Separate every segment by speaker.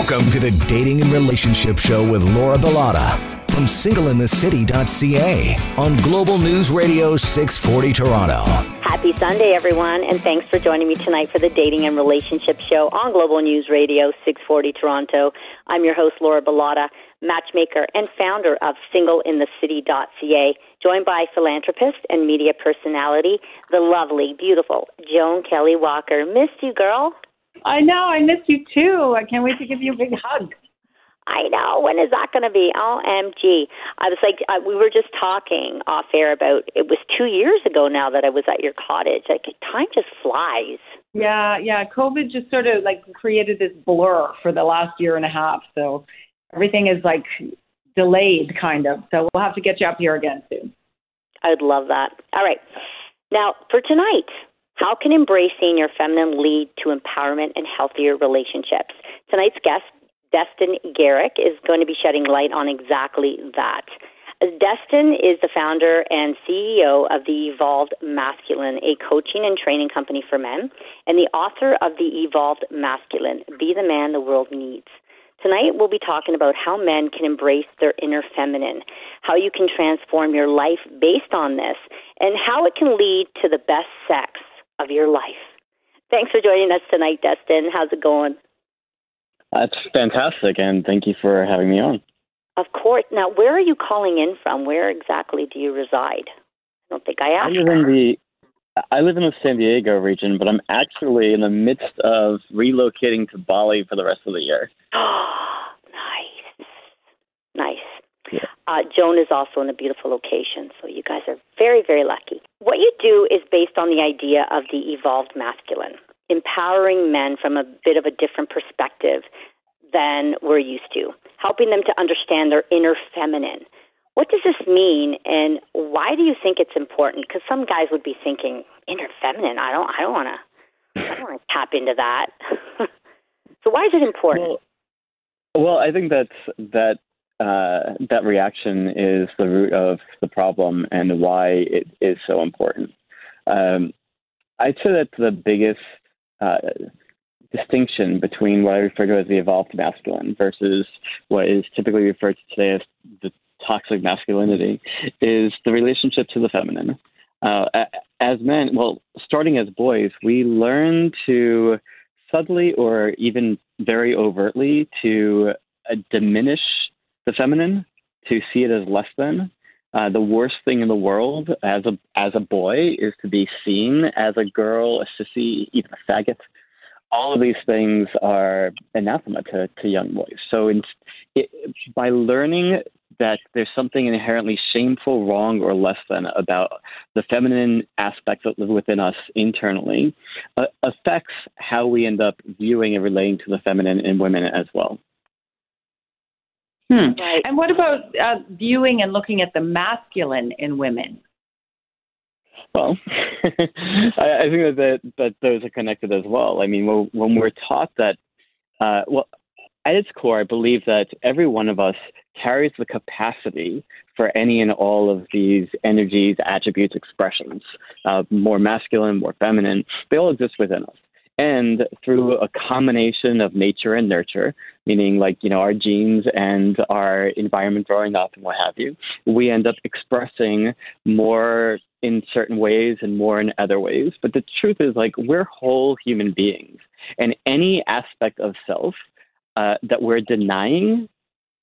Speaker 1: Welcome to the Dating and Relationship Show with Laura Bilotta from singleinthecity.ca on Global News Radio 640 Toronto.
Speaker 2: Happy Sunday, everyone, and thanks for joining me tonight for the Dating and Relationship Show on Global News Radio 640 Toronto. I'm your host, Laura Bilotta, matchmaker and founder of singleinthecity.ca, joined by philanthropist and media personality, the lovely, beautiful Joan Kelly Walker. Missed you, girl.
Speaker 3: I know. I miss you too. I can't wait to give you a big hug.
Speaker 2: I know. When is that going to be? OMG. I was like, I, we were just talking off air about it was two years ago now that I was at your cottage. Like, time just flies.
Speaker 3: Yeah, yeah. COVID just sort of like created this blur for the last year and a half. So everything is like delayed, kind of. So we'll have to get you up here again soon.
Speaker 2: I'd love that. All right. Now, for tonight, how can embracing your feminine lead to empowerment and healthier relationships? Tonight's guest, Destin Gerek, is going to be shedding light on exactly that. Destin is the founder and CEO of the Evolved Masculine, a coaching and training company for men, and the author of The Evolved Masculine Be the Man the World Needs. Tonight, we'll be talking about how men can embrace their inner feminine, how you can transform your life based on this, and how it can lead to the best sex of your life. Thanks for joining us tonight, Destin. How's it going?
Speaker 4: That's fantastic, and thank you for having me on.
Speaker 2: Of course. Now, where are you calling in from? Where exactly do you reside? I don't think I asked.
Speaker 4: I live in the I live in the San Diego region, but I'm actually in the midst of relocating to Bali for the rest of the year.
Speaker 2: nice, nice. Uh, Joan is also in a beautiful location, so you guys are very, very lucky. What you do is based on the idea of the evolved masculine, empowering men from a bit of a different perspective than we're used to, helping them to understand their inner feminine. What does this mean, and why do you think it's important? Because some guys would be thinking, inner feminine. I don't. I don't want to. I don't want to tap into that. so why is it important?
Speaker 4: Well, well, I think that's that uh, that reaction is the root of the problem and why it is so important. Um, I'd say that the biggest uh, distinction between what I refer to as the evolved masculine versus what is typically referred to today as the toxic masculinity is the relationship to the feminine. Uh, as men, well, starting as boys, we learn to subtly or even very overtly to uh, diminish the feminine, to see it as less than. Uh, the worst thing in the world as a as a boy is to be seen as a girl, a sissy, even a faggot. All of these things are anathema to, to young boys. So in, it, by learning that there's something inherently shameful, wrong, or less than about the feminine aspects that live within us internally, uh, affects how we end up viewing and relating to the feminine in women as well.
Speaker 3: Hmm. Right. And what about uh, viewing and looking at the masculine in women?
Speaker 4: Well, I, I think that, that that those are connected as well. I mean, when, when we're taught that, uh, well, at its core, I believe that every one of us carries the capacity for any and all of these energies, attributes, expressions, uh, more masculine, more feminine. They all exist within us and through a combination of nature and nurture, meaning like, you know, our genes and our environment growing up and what have you, we end up expressing more in certain ways and more in other ways. But the truth is, like, we're whole human beings, and any aspect of self uh, that we're denying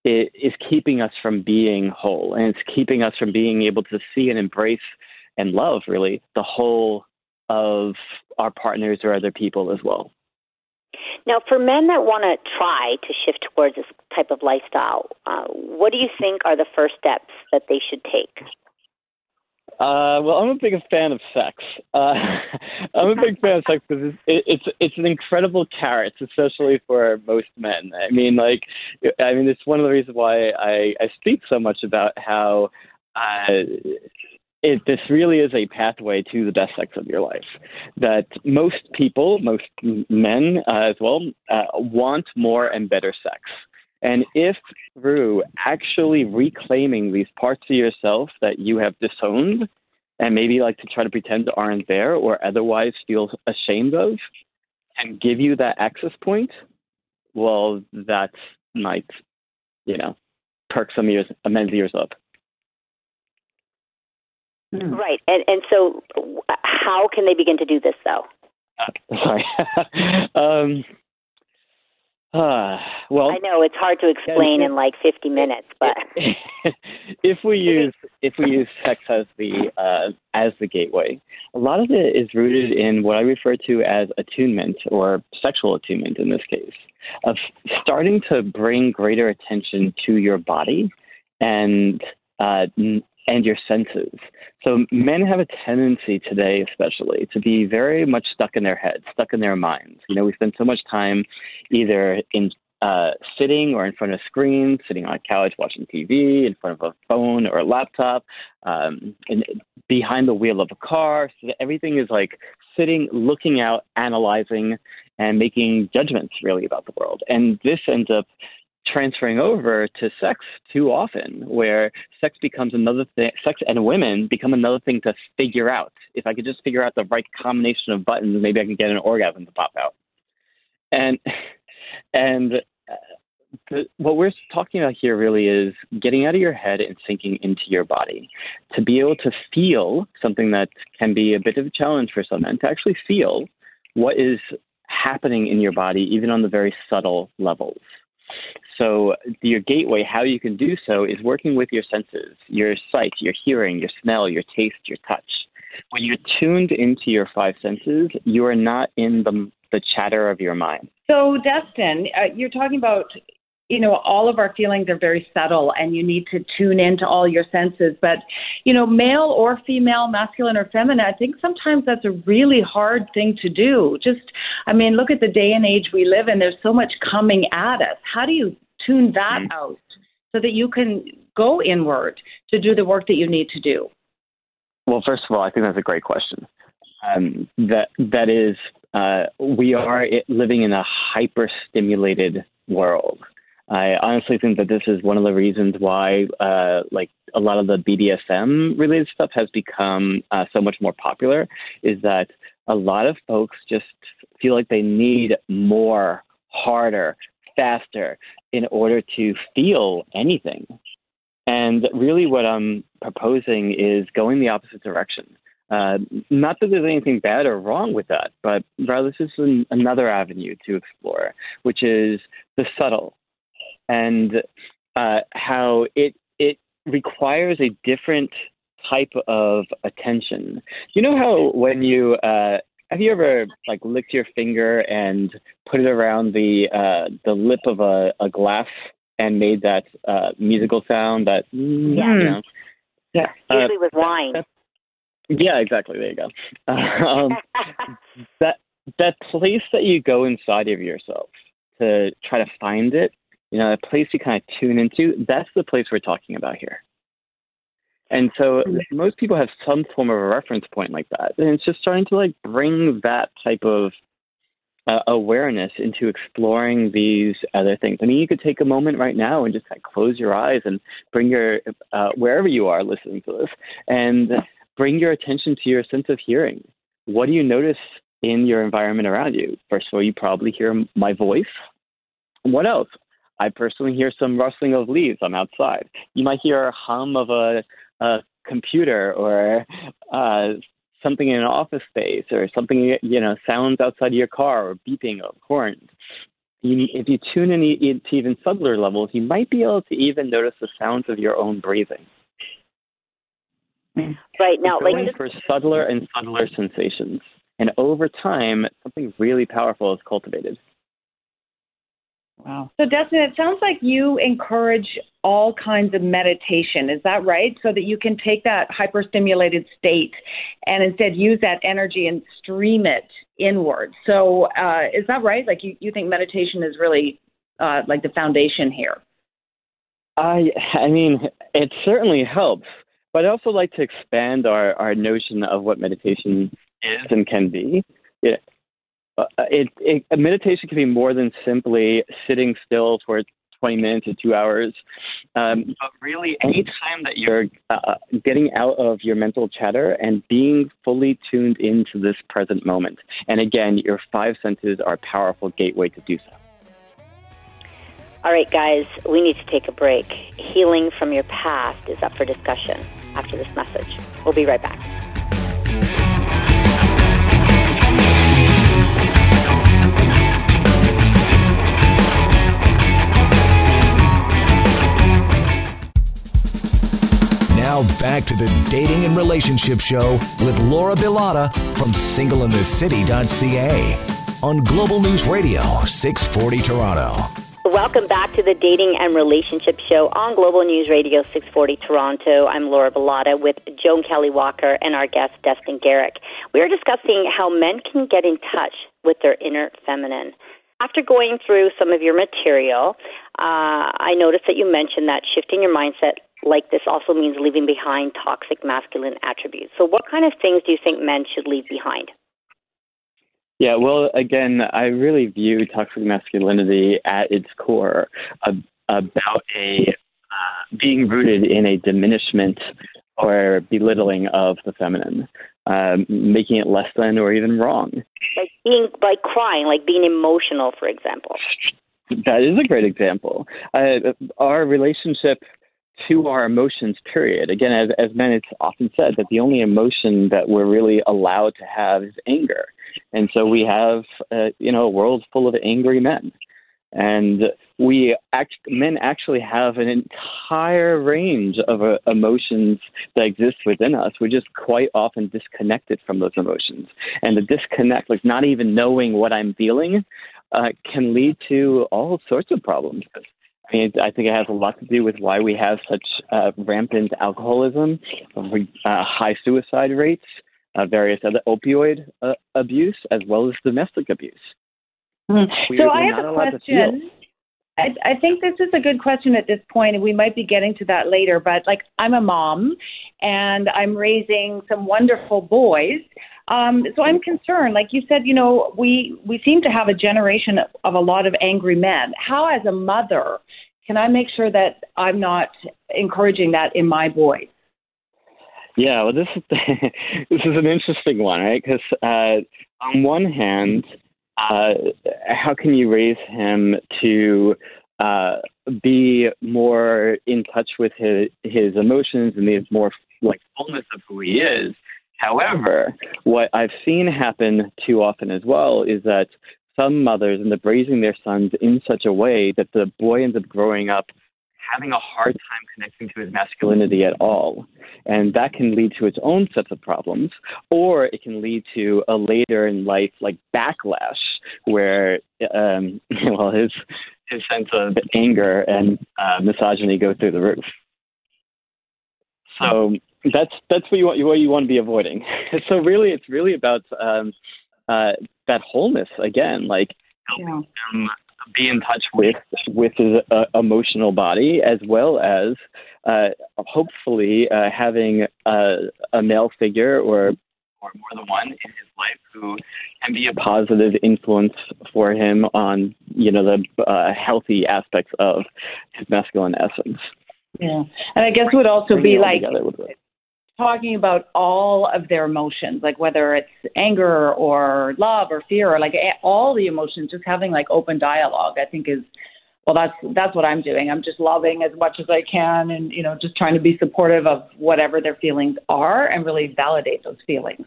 Speaker 4: is keeping us from being whole, and it's keeping us from being able to see and embrace and love, really, the whole of our partners or other people as well.
Speaker 2: Now, for men that want to try to shift towards this type of lifestyle, uh, what do you think are the first steps that they should take?
Speaker 4: Uh, well, I'm a big fan of sex. Uh, I'm a big fan of sex because it's, it's it's an incredible carrot, especially for most men. I mean, like, I mean, it's one of the reasons why I I speak so much about how uh, it, this really is a pathway to the best sex of your life. That most people, most men uh, as well, uh, want more and better sex. And if through actually reclaiming these parts of yourself that you have disowned and maybe like to try to pretend aren't there or otherwise feel ashamed of, and give you that access point, well, that might, you know, perk some ears, men's ears up.
Speaker 2: Hmm. Right, and and so, how can they begin to do this, though?
Speaker 4: Uh, sorry. um, uh, well,
Speaker 2: I know it's hard to explain in like 50 minutes, but
Speaker 4: if we use if we use sex as the uh, as the gateway, a lot of it is rooted in what I refer to as attunement or sexual attunement in this case, of starting to bring greater attention to your body and uh, and your senses. So men have a tendency today, especially, to be very much stuck in their heads, stuck in their minds. You know, we spend so much time either in uh, sitting or in front of screens, sitting on a couch watching TV, in front of a phone or a laptop, um, and behind the wheel of a car. So everything is like sitting, looking out, analyzing, and making judgments really about the world. And this ends up transferring over to sex too often, where sex becomes another thing, sex and women become another thing to figure out. If I could just figure out the right combination of buttons, maybe I can get an orgasm to pop out. And and uh, the, what we're talking about here really is getting out of your head and sinking into your body to be able to feel something that can be a bit of a challenge for some men to actually feel what is happening in your body, even on the very subtle levels. So, your gateway, how you can do so, is working with your senses your sight, your hearing, your smell, your taste, your touch. When you're tuned into your five senses, you are not in the, the chatter of your mind.
Speaker 3: So, Destin, uh, you're talking about you know, all of our feelings are very subtle and you need to tune into all your senses. But, you know, male or female, masculine or feminine, I think sometimes that's a really hard thing to do. Just, I mean, look at the day and age we live in. There's so much coming at us. How do you tune that mm-hmm. out so that you can go inward to do the work that you need to do?
Speaker 4: Well, first of all, I think that's a great question. Um, that that is, uh, we are living in a hyper stimulated world. I honestly think that this is one of the reasons why, uh, like a lot of the BDSM related stuff has become uh, so much more popular. Is that a lot of folks just feel like they need more, harder, faster in order to feel anything. And really, what I'm proposing is going the opposite direction. Uh, not that there's anything bad or wrong with that, but rather this is an, another avenue to explore, which is the subtle, and uh, how it it requires a different type of attention. You know how when you uh, have you ever like licked your finger and put it around the uh, the lip of a, a glass and made that uh, musical sound that
Speaker 2: yeah. you know, yeah usually with wine.
Speaker 4: Yeah, exactly. There you go. um, that that place that you go inside of yourself to try to find it you know, a place you kind of tune into, that's the place we're talking about here. And so most people have some form of a reference point like that. And it's just starting to like bring that type of uh, awareness into exploring these other things. I mean, you could take a moment right now and just kind of close your eyes and bring your, uh, wherever you are listening to this, and bring your attention to your sense of hearing. What do you notice in your environment around you? First of all, you probably hear my voice. What else? I personally hear some rustling of leaves. I'm outside. You might hear a hum of a, a computer or uh, something in an office space or something, you know, sounds outside of your car or beeping of horns. You, if you tune in to even subtler levels, you might be able to even notice the sounds of your own breathing.
Speaker 2: Right now,
Speaker 4: like for subtler and subtler sensations, and over time, something really powerful is cultivated.
Speaker 3: Wow. So, Destin, it sounds like you encourage all kinds of meditation. Is that right? So that you can take that hyperstimulated state and instead use that energy and stream it inward. So, uh, is that right? Like, you, you think meditation is really uh, like the foundation here?
Speaker 4: I, I mean, it certainly helps. But I also like to expand our, our notion of what meditation is and can be. Yeah. Uh, it, it, meditation can be more than simply sitting still for 20 minutes or two hours. Um, but really, any time that you're uh, getting out of your mental chatter and being fully tuned into this present moment. And again, your five senses are a powerful gateway to do so.
Speaker 2: All right, guys, we need to take a break. Healing from your past is up for discussion after this message. We'll be right back.
Speaker 1: Now back to the Dating and Relationship Show with Laura Bilotta from singleinthecity.ca on Global News Radio 640 Toronto.
Speaker 2: Welcome back to the Dating and Relationship Show on Global News Radio 640 Toronto. I'm Laura Bilotta with Joan Kelly Walker and our guest Destin Gerek. We are discussing how men can get in touch with their inner feminine. After going through some of your material, uh, I noticed that you mentioned that shifting your mindset like this also means leaving behind toxic masculine attributes. So, what kind of things do you think men should leave behind?
Speaker 4: Yeah, well, again, I really view toxic masculinity at its core about a uh, being rooted in a diminishment or belittling of the feminine, um, making it less than or even wrong.
Speaker 2: Like being like crying, like being emotional, for example.
Speaker 4: That is a great example. Uh, our relationship to our emotions, period. Again, as, as men, it's often said that the only emotion that we're really allowed to have is anger. And so we have, uh, you know, a world full of angry men. And we act, men actually have an entire range of uh, emotions that exist within us. We're just quite often disconnected from those emotions. And the disconnect, like not even knowing what I'm feeling, uh, can lead to all sorts of problems. I mean, I think it has a lot to do with why we have such uh, rampant alcoholism, uh, high suicide rates, uh, various other opioid uh, abuse, as well as domestic abuse.
Speaker 3: Mm-hmm. So I have a question. I, I think this is a good question at this point, and we might be getting to that later. But like, I'm a mom, and I'm raising some wonderful boys. Um, so I'm concerned. Like you said, you know, we we seem to have a generation of a lot of angry men. How, as a mother, can I make sure that I'm not encouraging that in my boys?
Speaker 4: Yeah, well, this is this is an interesting one, right? Because uh, on one hand, uh, how can you raise him to uh, be more in touch with his his emotions and the more like fullness of who he is? However, what I've seen happen too often as well is that some mothers end up raising their sons in such a way that the boy ends up growing up having a hard time connecting to his masculinity at all. And that can lead to its own sets of problems, or it can lead to a later in life like backlash where um, well his his sense of anger and uh, misogyny go through the roof. So that's that's what you want what you want to be avoiding. so really, it's really about um, uh, that wholeness again, like helping yeah. him be in touch with with his uh, emotional body as well as uh, hopefully uh, having a, a male figure or or more than one in his life who can be a positive influence for him on you know the uh, healthy aspects of his masculine essence.
Speaker 3: Yeah, and I guess would also be like talking about all of their emotions, like whether it's anger or love or fear or like all the emotions, just having like open dialogue, I think is well that's that's what I'm doing. I'm just loving as much as I can and you know just trying to be supportive of whatever their feelings are and really validate those feelings.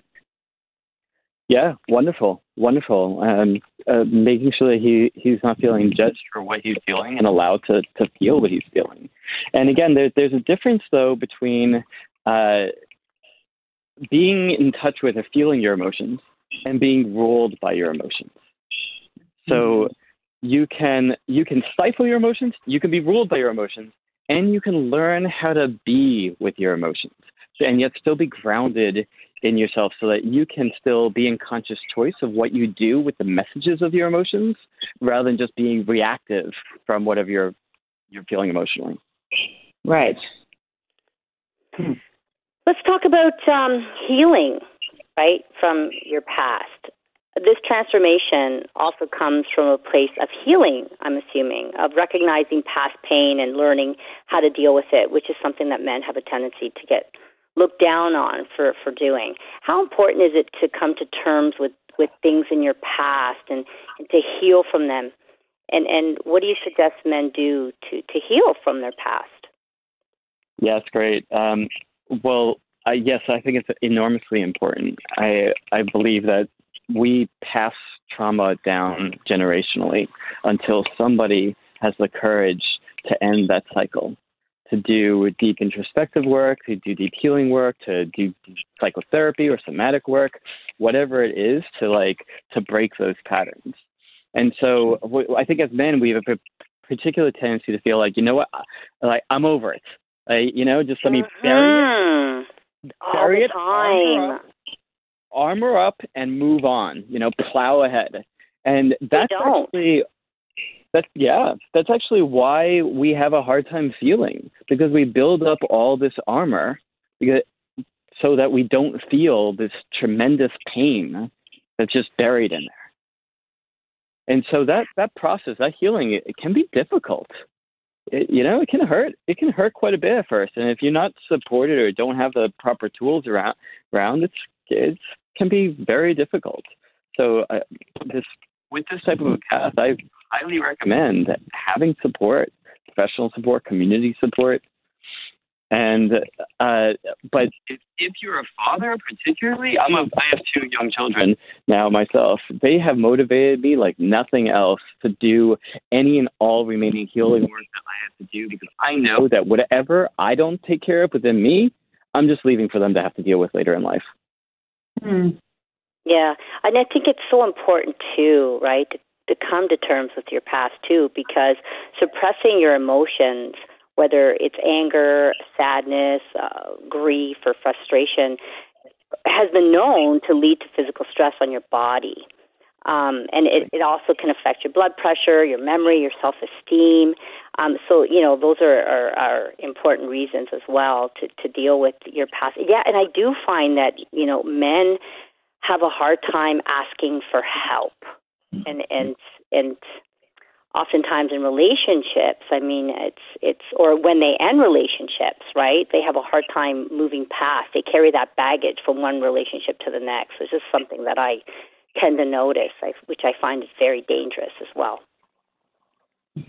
Speaker 4: Yeah, wonderful, wonderful. Um, uh, making sure that he he's not feeling judged for what he's feeling and allowed to to feel what he's feeling. And again, there's there's a difference though between uh, being in touch with or feeling your emotions and being ruled by your emotions. So mm-hmm. you can you can stifle your emotions, you can be ruled by your emotions, and you can learn how to be with your emotions and yet still be grounded in yourself so that you can still be in conscious choice of what you do with the messages of your emotions rather than just being reactive from whatever you're you're feeling emotionally.
Speaker 3: Right.
Speaker 2: Let's talk about um, healing, right, from your past. This transformation also comes from a place of healing, I'm assuming, of recognizing past pain and learning how to deal with it, which is something that men have a tendency to get looked down on for, for doing. How important is it to come to terms with, with things in your past and, and to heal from them And and what do you suggest men do to to heal from their past?
Speaker 4: It's great. Um, well, yes, I think it's enormously important. I I believe that we pass trauma down generationally until somebody has the courage to end that cycle, to do deep introspective work, to do deep healing work, to do psychotherapy or somatic work, whatever it is, to like to break those patterns. And so I think as men, we have a particular tendency to feel like, you know what, like I'm over it. Like, you know, just let me bury it.
Speaker 2: Mm-hmm. All the
Speaker 4: it,
Speaker 2: time.
Speaker 4: armor up, armor up and move on. You know, plow ahead. And that's actually that's yeah, that's actually why we have a hard time feeling because we build up all this armor because so that we don't feel this tremendous pain that's just buried in there. And so that that process, that healing, it, it can be difficult. It, you know, it can hurt. It can hurt quite a bit at first, and if you're not supported or don't have the proper tools around, around it's it can be very difficult. So uh, this with this type of a path, I highly recommend having support, professional support, community support. And uh, but if, if you're a father, particularly, I'm a I have two young children now myself. They have motivated me like nothing else to do any and all remaining healing work that I have to do because I know that whatever I don't take care of within me, I'm just leaving for them to have to deal with later in life.
Speaker 3: Hmm.
Speaker 2: Yeah, and I think it's so important too, right, to, to come to terms with your past too, because suppressing your emotions, whether it's anger, sadness, uh, grief, or frustration, has been known to lead to physical stress on your body. Um, and it, it also can affect your blood pressure, your memory, your self esteem. Um, so, you know, those are, are, are important reasons as well to, to deal with your past. Yeah, and I do find that, you know, men have a hard time asking for help and and and oftentimes in relationships i mean it's it's or when they end relationships right they have a hard time moving past they carry that baggage from one relationship to the next which is something that i tend to notice which i find is very dangerous as well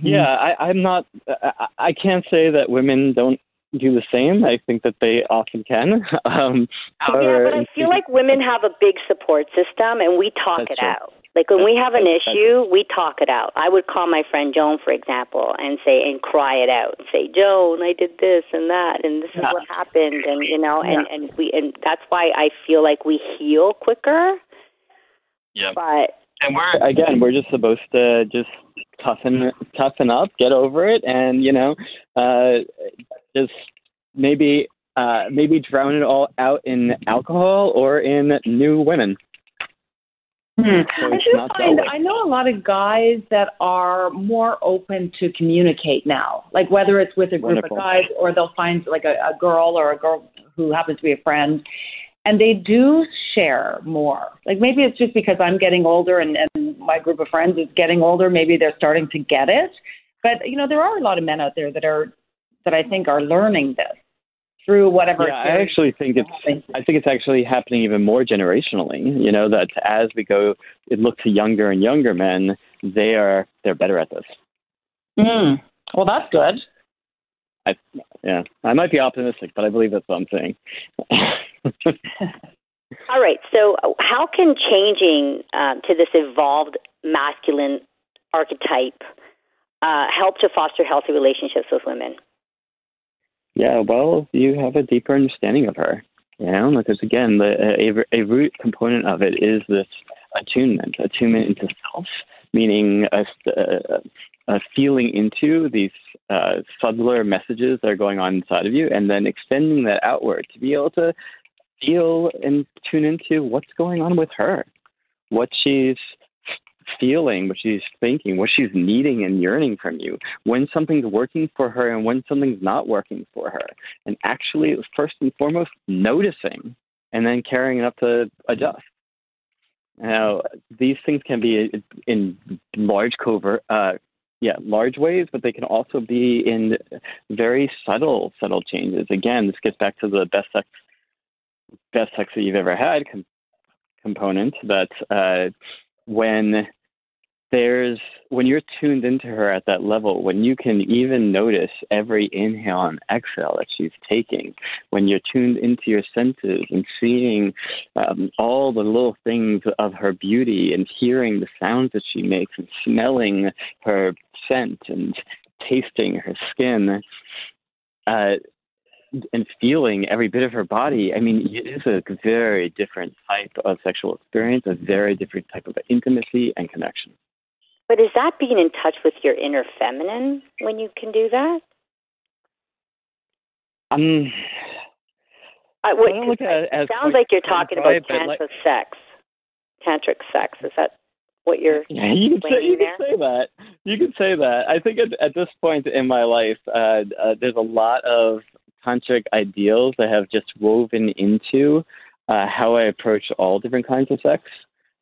Speaker 4: yeah I, i'm not I, I can't say that women don't do the same. I think that they often can. Um,
Speaker 2: yeah, but I feel like women have a big support system, and we talk it
Speaker 4: true.
Speaker 2: out. Like when
Speaker 4: That's-
Speaker 2: we have an
Speaker 4: that's-
Speaker 2: issue, we talk it out. I would call my friend Joan, for example, and say and cry it out and say, "Joan, I did this and that, and this is
Speaker 4: Yeah.
Speaker 2: what happened," and you know, and
Speaker 4: Yeah.
Speaker 2: and we and that's why I feel like we heal quicker.
Speaker 4: Yeah.
Speaker 2: But
Speaker 4: and we're again, we're just supposed to just toughen toughen up, get over it, and you know, uh, just maybe uh, maybe drown it all out in alcohol or in new women.
Speaker 3: Hmm.
Speaker 4: So
Speaker 3: I do find. I know a lot of guys that are more open to communicate now. Like whether it's with a group
Speaker 4: Wonderful.
Speaker 3: of guys or they'll find like a, a girl or a girl who happens to be a friend and they do share more. Like maybe it's just because I'm getting older and, and my group of friends is getting older, maybe they're starting to get it. But you know, there are a lot of men out there that are that I think are learning this through whatever
Speaker 4: Yeah, I actually think it's
Speaker 3: having.
Speaker 4: I think it's actually happening even more generationally. You know that as we go, it look to younger and younger men, they are they're better at this.
Speaker 3: Mm. Well, that's good.
Speaker 4: I, yeah, I might be optimistic, but I believe that's what I'm saying.
Speaker 2: all right, so uh, how can changing um, to this evolved masculine archetype uh, help to foster healthy relationships with women?
Speaker 4: Yeah, well, you have a deeper understanding of her. You know, because again, the a, a root component of it is this attunement, attunement into self, meaning a, a, a feeling into these uh, subtler messages that are going on inside of you, and then extending that outward to be able to feel and tune into what's going on with her, what she's feeling, what she's thinking, what she's needing and yearning from you, when something's working for her and when something's not working for her. And actually, first and foremost, noticing and then carrying it up to adjust. Now, these things can be in large covert, uh, yeah, large ways, but they can also be in very subtle, subtle changes. Again, this gets back to the best sex, best sex that you've ever had com- component. That uh, when there's when you're tuned into her at that level, when you can even notice every inhale and exhale that she's taking, when you're tuned into your senses and seeing um, all the little things of her beauty and hearing the sounds that she makes and smelling her scent and tasting her skin. Uh, and feeling every bit of her body, I mean, it is a very different type of sexual experience, a very different type of intimacy and connection.
Speaker 2: But is that being in touch with your inner feminine when you can do that?
Speaker 4: Um,
Speaker 2: I, what, it, it sounds like you're talking about tantra like, sex, tantric sex. Is that what you're
Speaker 4: yeah, you can say, you can say that. You can say that. I think at, at this point in my life, uh, uh, there's a lot of tantric ideals that have just woven into uh, how I approach all different kinds of sex.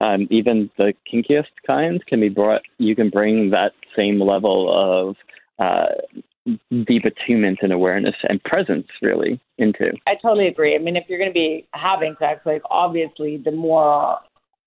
Speaker 4: Um, even the kinkiest kinds can be brought. You can bring that same level of uh, deep attunement and awareness and presence really into.
Speaker 3: I totally agree. I mean, if you're going to be having sex, like obviously, the more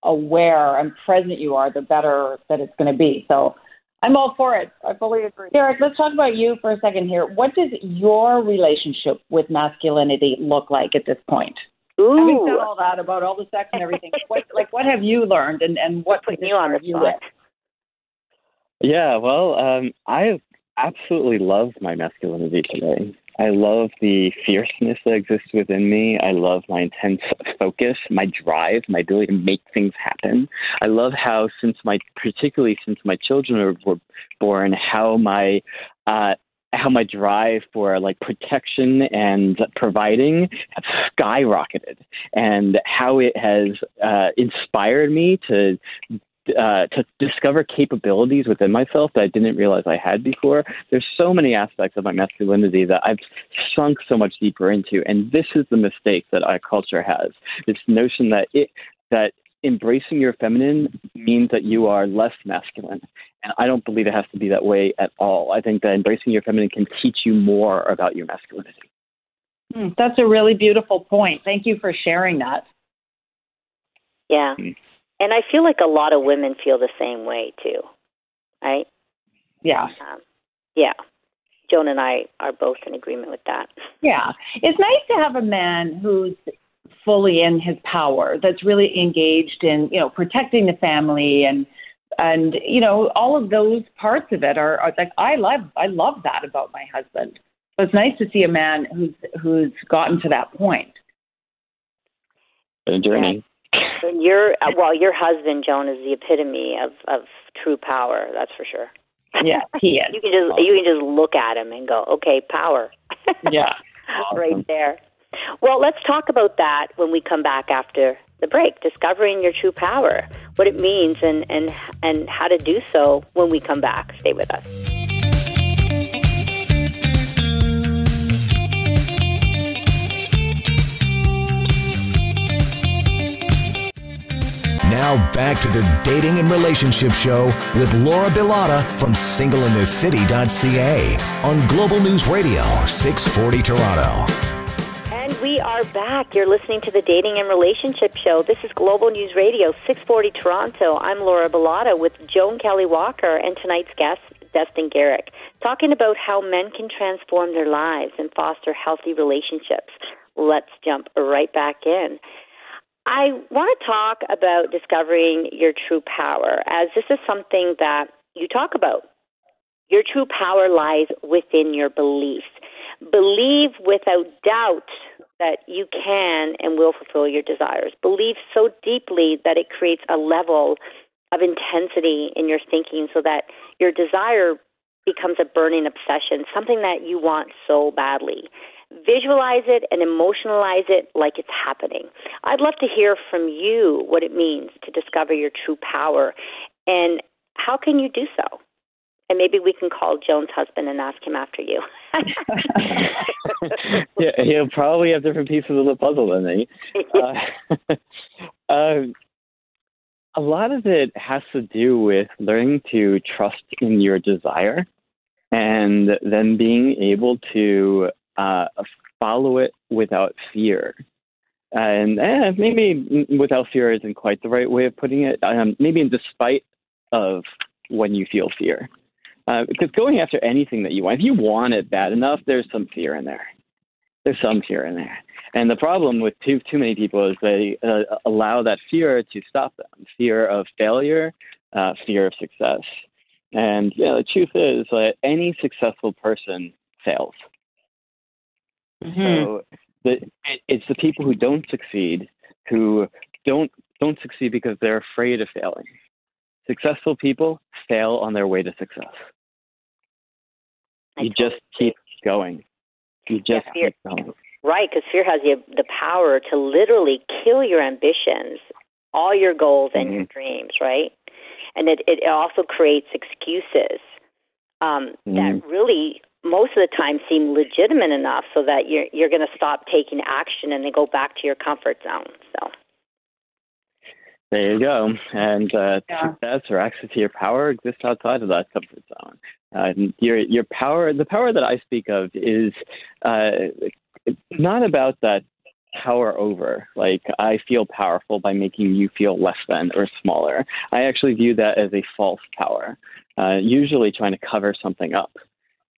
Speaker 3: aware and present you are, the better that it's going to be. So I'm all for it. I fully agree. Derek, let's talk about you for a second here. What does your relationship with masculinity look like at this point?
Speaker 2: Ooh.
Speaker 3: Having said all that about all the sex and everything, what like what have you learned and and what
Speaker 2: put you on the you spot?
Speaker 4: Yeah, well, um, I absolutely love my masculinity today. I love the fierceness that exists within me. I love my intense focus, my drive, my ability to make things happen. I love how, since my, particularly since my children were born, how my uh, how my drive for like protection and providing have skyrocketed and how it has uh, inspired me to uh, to discover capabilities within myself that I didn't realize I had before. There's so many aspects of my masculinity that I've sunk so much deeper into, and this is the mistake that our culture has: this notion that it that embracing your feminine means that you are less masculine. And I don't believe it has to be that way at all. I think that embracing your feminine can teach you more about your masculinity.
Speaker 3: Hmm, that's a really beautiful point. Thank you for sharing that.
Speaker 2: Yeah. Mm. And I feel like a lot of women feel the same way too, right?
Speaker 3: Yeah.
Speaker 2: Um, yeah. Joan and I are both in agreement with that.
Speaker 3: Yeah. It's nice to have a man who's fully in his power, that's really engaged in, you know, protecting the family and and you know all of those parts of it are, are like I love I love that about my husband. So it's nice to see a man who's who's gotten to that point.
Speaker 4: A journey.
Speaker 2: And your uh, well, your husband Joan is the epitome of of true power. That's for sure.
Speaker 3: Yeah, he is.
Speaker 2: you can just you can just look at him and go, okay, power.
Speaker 3: yeah,
Speaker 2: awesome. right there. Well, let's talk about that when we come back after the break. Discovering your true power, what it means, and and and how to do so when we come back. Stay with us.
Speaker 1: Now back to the Dating and Relationship Show with Laura Bilotta from singleinthecity.ca on Global News Radio 640 Toronto.
Speaker 2: We are back. You're listening to the Dating and Relationship Show. This is Global News Radio 640 Toronto. I'm Laura Bilotta with Joan Kelly Walker and tonight's guest, Destin Gerek, talking about how men can transform their lives and foster healthy relationships. Let's jump right back in. I want to talk about discovering your true power, as this is something that you talk about. Your true power lies within your beliefs. Believe without doubt that you can and will fulfill your desires. Believe so deeply that it creates a level of intensity in your thinking so that your desire becomes a burning obsession, something that you want so badly visualize it and emotionalize it like it's happening. I'd love to hear from you what it means to discover your true power and how can you do so? And maybe we can call Joan's husband and ask him after you.
Speaker 4: yeah, he'll probably have different pieces of the puzzle than me. Uh, uh, a lot of it has to do with learning to trust in your desire and then being able to uh, follow it without fear. And eh, maybe without fear isn't quite the right way of putting it. Um, maybe in despite of when you feel fear. Uh, because going after anything that you want, if you want it bad enough, there's some fear in there. There's some fear in there. And the problem with too too many people is they uh, allow that fear to stop them. Fear of failure, uh, fear of success. And you know, the truth is that any successful person fails.
Speaker 3: Mm-hmm.
Speaker 4: So the, it's the people who don't succeed who don't don't succeed because they're afraid of failing. Successful people fail on their way to success.
Speaker 2: I
Speaker 4: you just keep going. You just
Speaker 2: fear-
Speaker 4: keep going.
Speaker 2: Right, because fear has the the power to literally kill your ambitions, all your goals and your dreams. Right, and it it also creates excuses um, that
Speaker 4: Mhm.
Speaker 2: really most of the time seem legitimate enough so that you're you're going to stop taking action and then go back to your comfort zone. So
Speaker 4: There you go. And uh,
Speaker 3: Yeah.
Speaker 4: success or access to your power exists outside of that comfort zone. Uh, your your power, the power that I speak of, is uh, not about that power over. Like I feel powerful by making you feel less than or smaller. I actually view that as a false power, uh, usually trying to cover something up.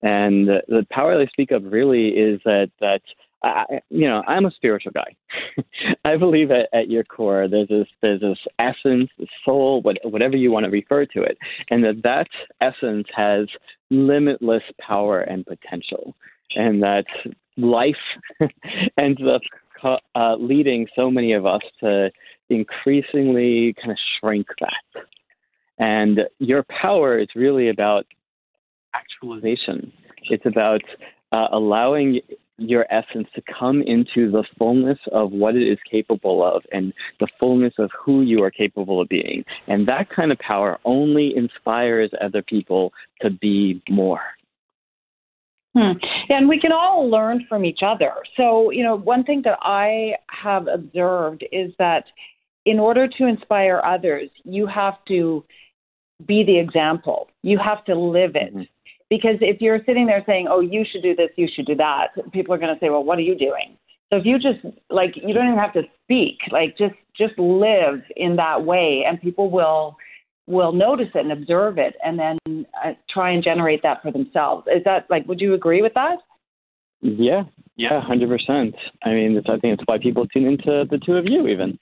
Speaker 4: And the, the power I speak of really is that that I, you know, I'm a spiritual guy. I believe at, at your core there's this there's this essence, this soul, what, whatever you want to refer to it, and that that essence has limitless power and potential, and that life ends up uh, leading so many of us to increasingly kind of shrink that. And your power is really about actualization. It's about uh, allowing your essence to come into the fullness of what it is capable of and the fullness of who you are capable of being. And that kind of power only inspires other people to be more.
Speaker 3: Hmm. And we can all learn from each other. So, you know, one thing that I have observed is that in order to inspire others, you have to be the example. You have to live it.
Speaker 4: Mhm.
Speaker 3: Because if you're sitting there saying, "Oh, you should do this, you should do that," people are going to say, "Well, what are you doing?" So if you just like you don't even have to speak, like just just live in that way and people will will notice it and observe it and then uh, try and generate that for themselves. Is that like would you agree with that?
Speaker 4: Yeah, yeah, hundred percent. I mean, it's, I think it's why people tune into the two of you, even.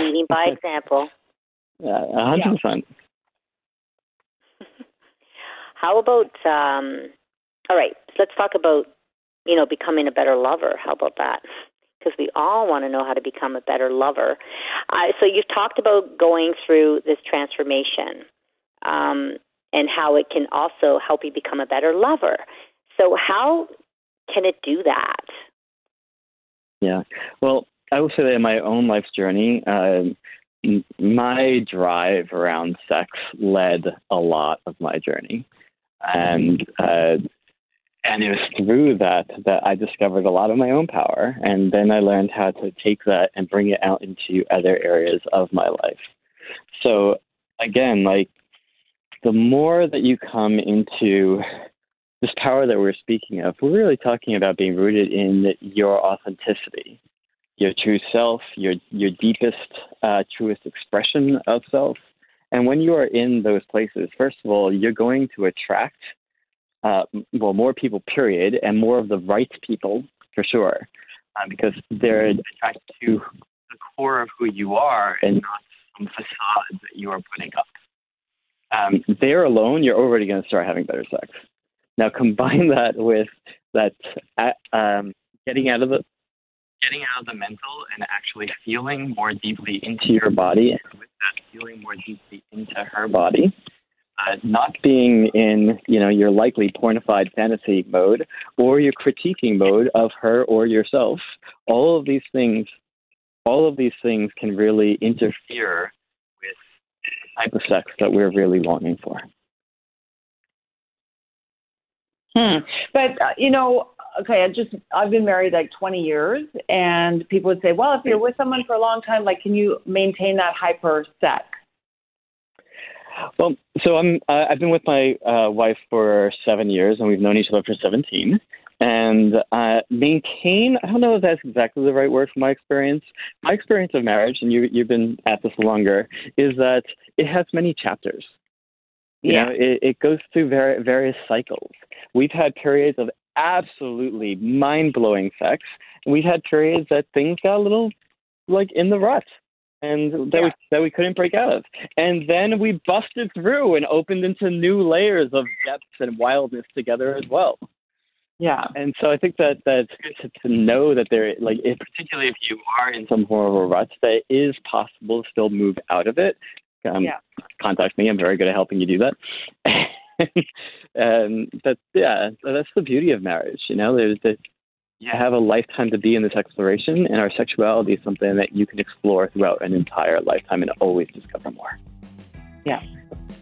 Speaker 2: leading by example.
Speaker 4: Yeah, a hundred percent.
Speaker 2: How about um all right, let's talk about you know becoming a better lover. How about that? Because we all want to know how to become a better lover. Uh, so you've talked about going through this transformation um, and how it can also help you become a better lover. So how can it do that?
Speaker 4: Yeah. Well, I will say that in my own life's journey, um, my drive around sex led a lot of my journey, and uh, and it was through that that I discovered a lot of my own power, and then I learned how to take that and bring it out into other areas of my life. So again, like the more that you come into this power that we're speaking of, we're really talking about being rooted in your authenticity, your true self, your your deepest, uh, truest expression of self. And when you are in those places, first of all, you're going to attract, uh, well, more people, period, and more of the right people for sure, uh, because they're attracted to the core of who you are and not some facade that you are putting up. Um, there alone, you're already going to start having better sex. Now combine that with that uh, um, getting out of the getting out of the mental and actually feeling more deeply into your body, and with that feeling more deeply into her body. Uh, not being in, you know, your likely pornified fantasy mode or your critiquing mode of her or yourself. All of these things, all of these things can really interfere with the type of sex that we're really longing for.
Speaker 3: Hmm. But uh, you know, okay, I just I've been married like 20 years, and people would say, well, if you're with someone for a long time, like, can you maintain that hyper sex?
Speaker 4: Well, so I'm uh, I've been with my uh, wife for seven years, and we've known each other for 17. And uh, maintain, I don't know if that's exactly the right word from my experience. My experience of marriage, and you, you've been at this longer, is that it has many chapters. You yeah. know, it, it goes through very, various cycles. We've had periods of absolutely mind blowing sex, and we've had periods that things got a little like in the rut and that yeah. we that we couldn't break out of. And then we busted through and opened into new layers of depth and wildness together as well.
Speaker 3: Yeah.
Speaker 4: And so I think that that's good to, to know that there, like, if, particularly if you are in some form of a rut, that it is possible to still move out of it. Um, yeah. Contact me. I'm very good at helping you do that. and that, yeah, that's the beauty of marriage. You know, there's the, you have a lifetime to be in this exploration, and our sexuality is something that you can explore throughout an entire lifetime and always discover more.
Speaker 3: Yeah.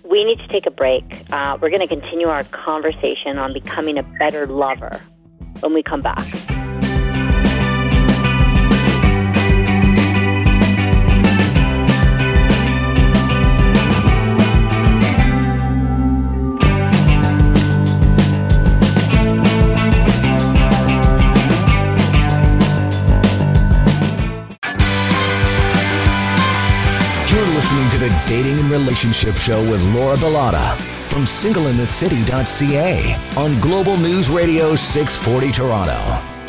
Speaker 2: We need to take a break. Uh, we're going to continue our conversation on becoming a better lover when we come back.
Speaker 1: Dating and Relationship Show with Laura Bilotta from singleinthecity.ca on Global News Radio 640 Toronto.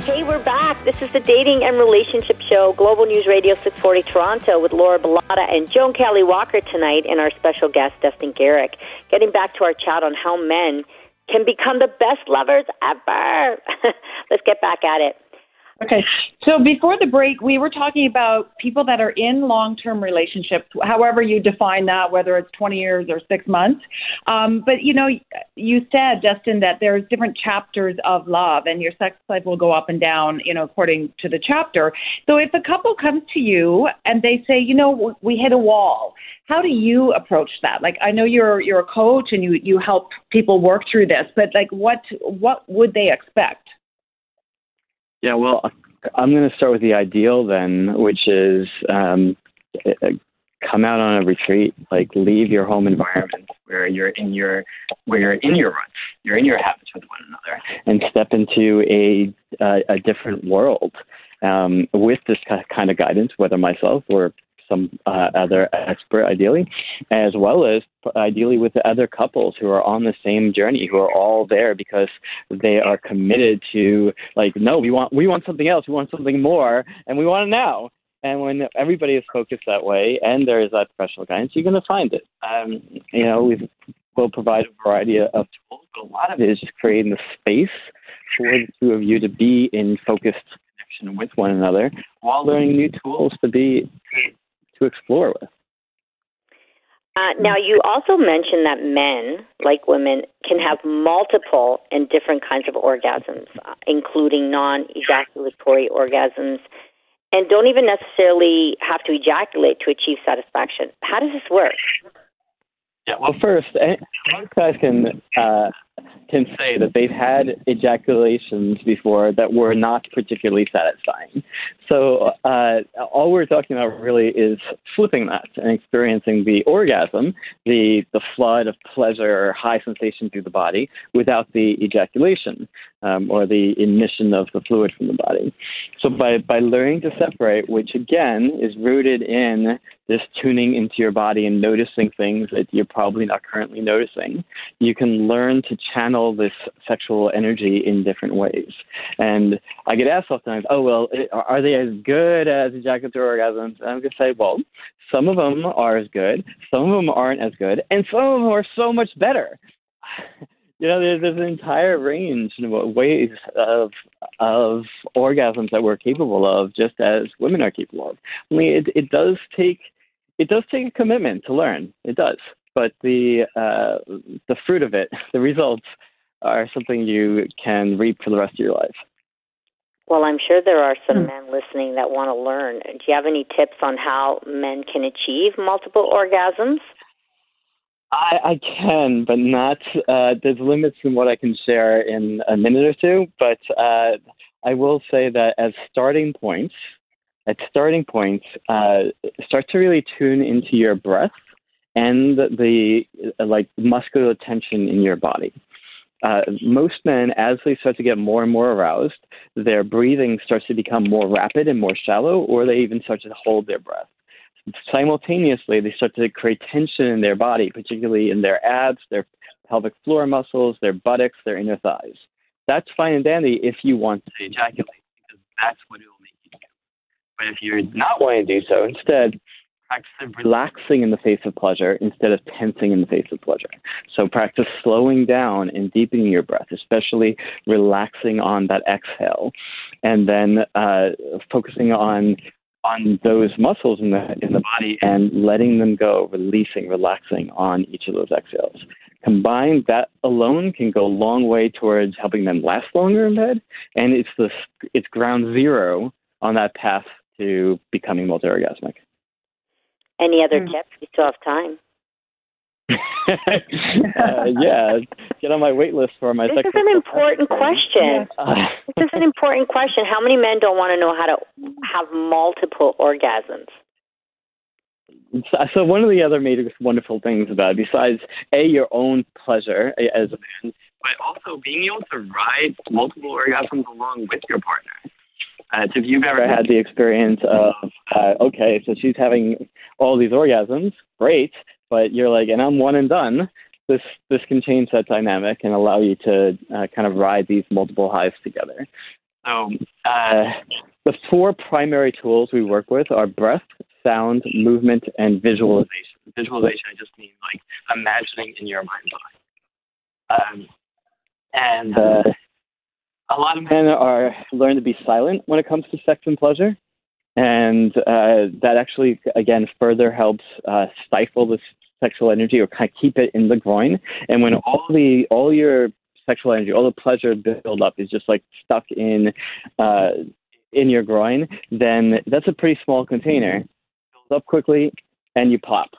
Speaker 2: Hey, we're back. This is the Dating and Relationship Show, Global News Radio 640 Toronto, with Laura Bilotta and Joan Kelly Walker tonight, and our special guest, Destin Gerek. Getting back to our chat on how men can become the best lovers ever. Let's get back at it.
Speaker 3: Okay. So before the break, we were talking about people that are in long term relationships, however you define that, whether it's 20 years or six months. Um, but, you know, you said, Destin, that there's different chapters of love and your sex life will go up and down, you know, according to the chapter. So if a couple comes to you and they say, you know, we hit a wall, how do you approach that? Like, I know you're, you're a coach and you, you help people work through this, but like, what, what would they expect?
Speaker 4: Yeah, well, I'm going to start with the ideal then, which is um, come out on a retreat, like leave your home environment where you're in your where you're in your ruts, you're in your habits with one another, and step into a a, a different world um, with this kind of guidance, whether myself or some uh, other expert, ideally, as well as ideally with the other couples who are on the same journey, who are all there because they are committed to like, no, we want we want something else, we want something more, and we want it now. And when everybody is focused that way, and there is that professional guidance, you're going to find it. Um, you know, we will provide a variety of tools, but a lot of it is just creating the space for the two of you to be in focused connection with one another while learning new tools to be to explore with.
Speaker 2: Uh, now, you also mentioned that men, like women, can have multiple and different kinds of orgasms, uh, including non ejaculatory orgasms, and don't even necessarily have to ejaculate to achieve satisfaction. How does this work?
Speaker 4: Yeah, well, first, eh, most guys can uh, can say that they've had ejaculations before that were not particularly satisfying. So uh, all we're talking about really is flipping that and experiencing the orgasm, the the flood of pleasure or high sensation through the body without the ejaculation um, or the emission of the fluid from the body. So by by learning to separate, which again is rooted in this tuning into your body and noticing things that you're probably not currently noticing, you can learn to channel this sexual energy in different ways. And I get asked sometimes, oh, well, are they as good as ejaculatory orgasms? And I'm going to say, well, some of them are as good, some of them aren't as good, and some of them are so much better. You know, there's, there's an entire range of ways of of orgasms that we're capable of, just as women are capable of. I mean, it, it does take it does take a commitment to learn. It does but the uh, the fruit of it, the results, are something you can reap for the rest of your life.
Speaker 2: Well, I'm sure there are some mm. men listening that want to learn. Do you have any tips on how men can achieve multiple orgasms?
Speaker 4: I, I can, but not. Uh, there's limits in what I can share in a minute or two. But uh, I will say that as starting points, at starting points, uh, start to really tune into your breath and the like muscular tension in your body. Uh, most men, as they start to get more and more aroused, their breathing starts to become more rapid and more shallow, or they even start to hold their breath. Simultaneously they start to create tension in their body, particularly in their abs, their pelvic floor muscles, their buttocks, their inner thighs. That's fine and dandy if you want to ejaculate, because that's what it will make you do. But if you're not wanting to do so, instead, practice relaxing in the face of pleasure instead of tensing in the face of pleasure. So practice slowing down and deepening your breath, especially relaxing on that exhale, and then uh, focusing on on those muscles in the in the body and letting them go, releasing, relaxing on each of those exhales. Combined, that alone can go a long way towards helping them last longer in bed, and it's the it's ground zero on that path to becoming multi-orgasmic.
Speaker 2: Any other mm. tips? We still have time.
Speaker 4: Uh, yeah, get on my wait list for my.
Speaker 2: This is an important question. this is an important question. How many men don't want to know how to have multiple orgasms?
Speaker 4: So one of the other major wonderful things about it, besides a your own pleasure as a man, but also being able to ride multiple orgasms along with your partner. Uh, so if you've ever had the experience of, uh, okay, so she's having all these orgasms, great, but you're like, and I'm one and done. This this can change that dynamic and allow you to uh, kind of ride these multiple highs together. So uh, the four primary tools we work with are breath, sound, movement, and visualization. Visualization, I just mean like imagining in your mind's eye. Um, and uh, a lot of men are learn to be silent when it comes to sex and pleasure, and uh, that actually again further helps uh, stifle the sexual energy or kind of keep it in the groin. And when all the all your sexual energy, all the pleasure build up is just like stuck in uh, in your groin, then that's a pretty small container. It Builds up quickly, and you pop.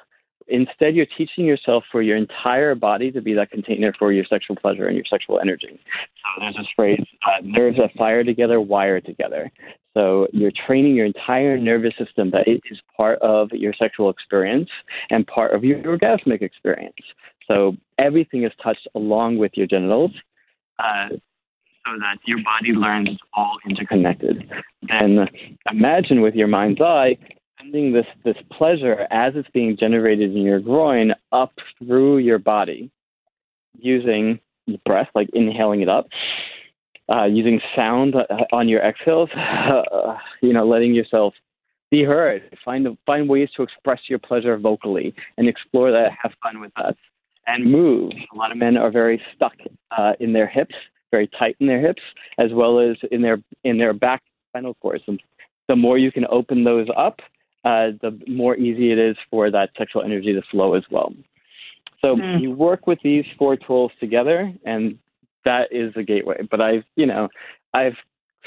Speaker 4: Instead, you're teaching yourself for your entire body to be that container for your sexual pleasure and your sexual energy. So there's this phrase, uh, nerves that fire together, wire together. So you're training your entire nervous system that it is part of your sexual experience and part of your orgasmic experience. So everything is touched along with your genitals. Uh, so that your body learns all interconnected. Then imagine with your mind's eye sending this, this pleasure as it's being generated in your groin up through your body using breath, like inhaling it up, uh, using sound uh, on your exhales, uh, you know, letting yourself be heard, find, find ways to express your pleasure vocally and explore that, have fun with that, and move. A lot of men are very stuck uh, in their hips, very tight in their hips, as well as in their in their back spinal cords. And the more you can open those up, uh, the more easy it is for that sexual energy to flow as well. So mm. you work with these four tools together, and that is the gateway. But I've, you know, I've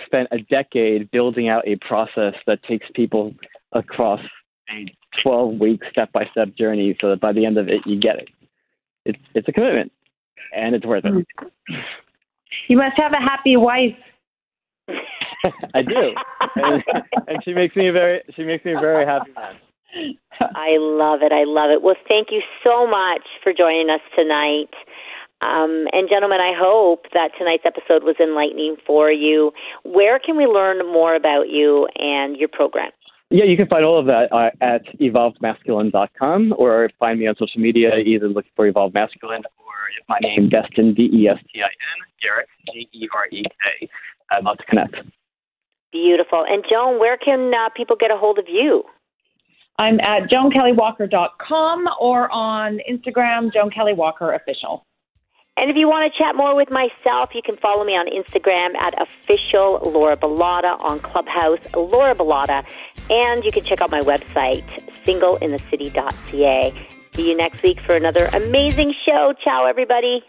Speaker 4: spent a decade building out a process that takes people across a 12 week step by step journey so that by the end of it, you get it. It's, it's a commitment, and it's worth it. Hmm.
Speaker 3: You must have a happy wife.
Speaker 4: I do, and, and, she makes me a very she makes me a very happy man.
Speaker 2: I love it. I love it. Well, thank you so much for joining us tonight. Um, and gentlemen, I hope that tonight's episode was enlightening for you. Where can we learn more about you and your program?
Speaker 4: Yeah, you can find all of that uh, at evolvedmasculine.com or find me on social media, either looking for Evolved Masculine or my name, Destin, D E S T I N, Gerek, G E R E K. I'd love to connect.
Speaker 2: Beautiful. And Joan, where can uh, people get a hold of you?
Speaker 3: I'm at joankellywalker.com or on Instagram, Joan Kelly Walker Official.
Speaker 2: And if you want to chat more with myself, you can follow me on Instagram at official Laura Bilotta, on Clubhouse, Laura Bilotta, and you can check out my website, singleinthecity.ca. See you next week for another amazing show. Ciao, everybody.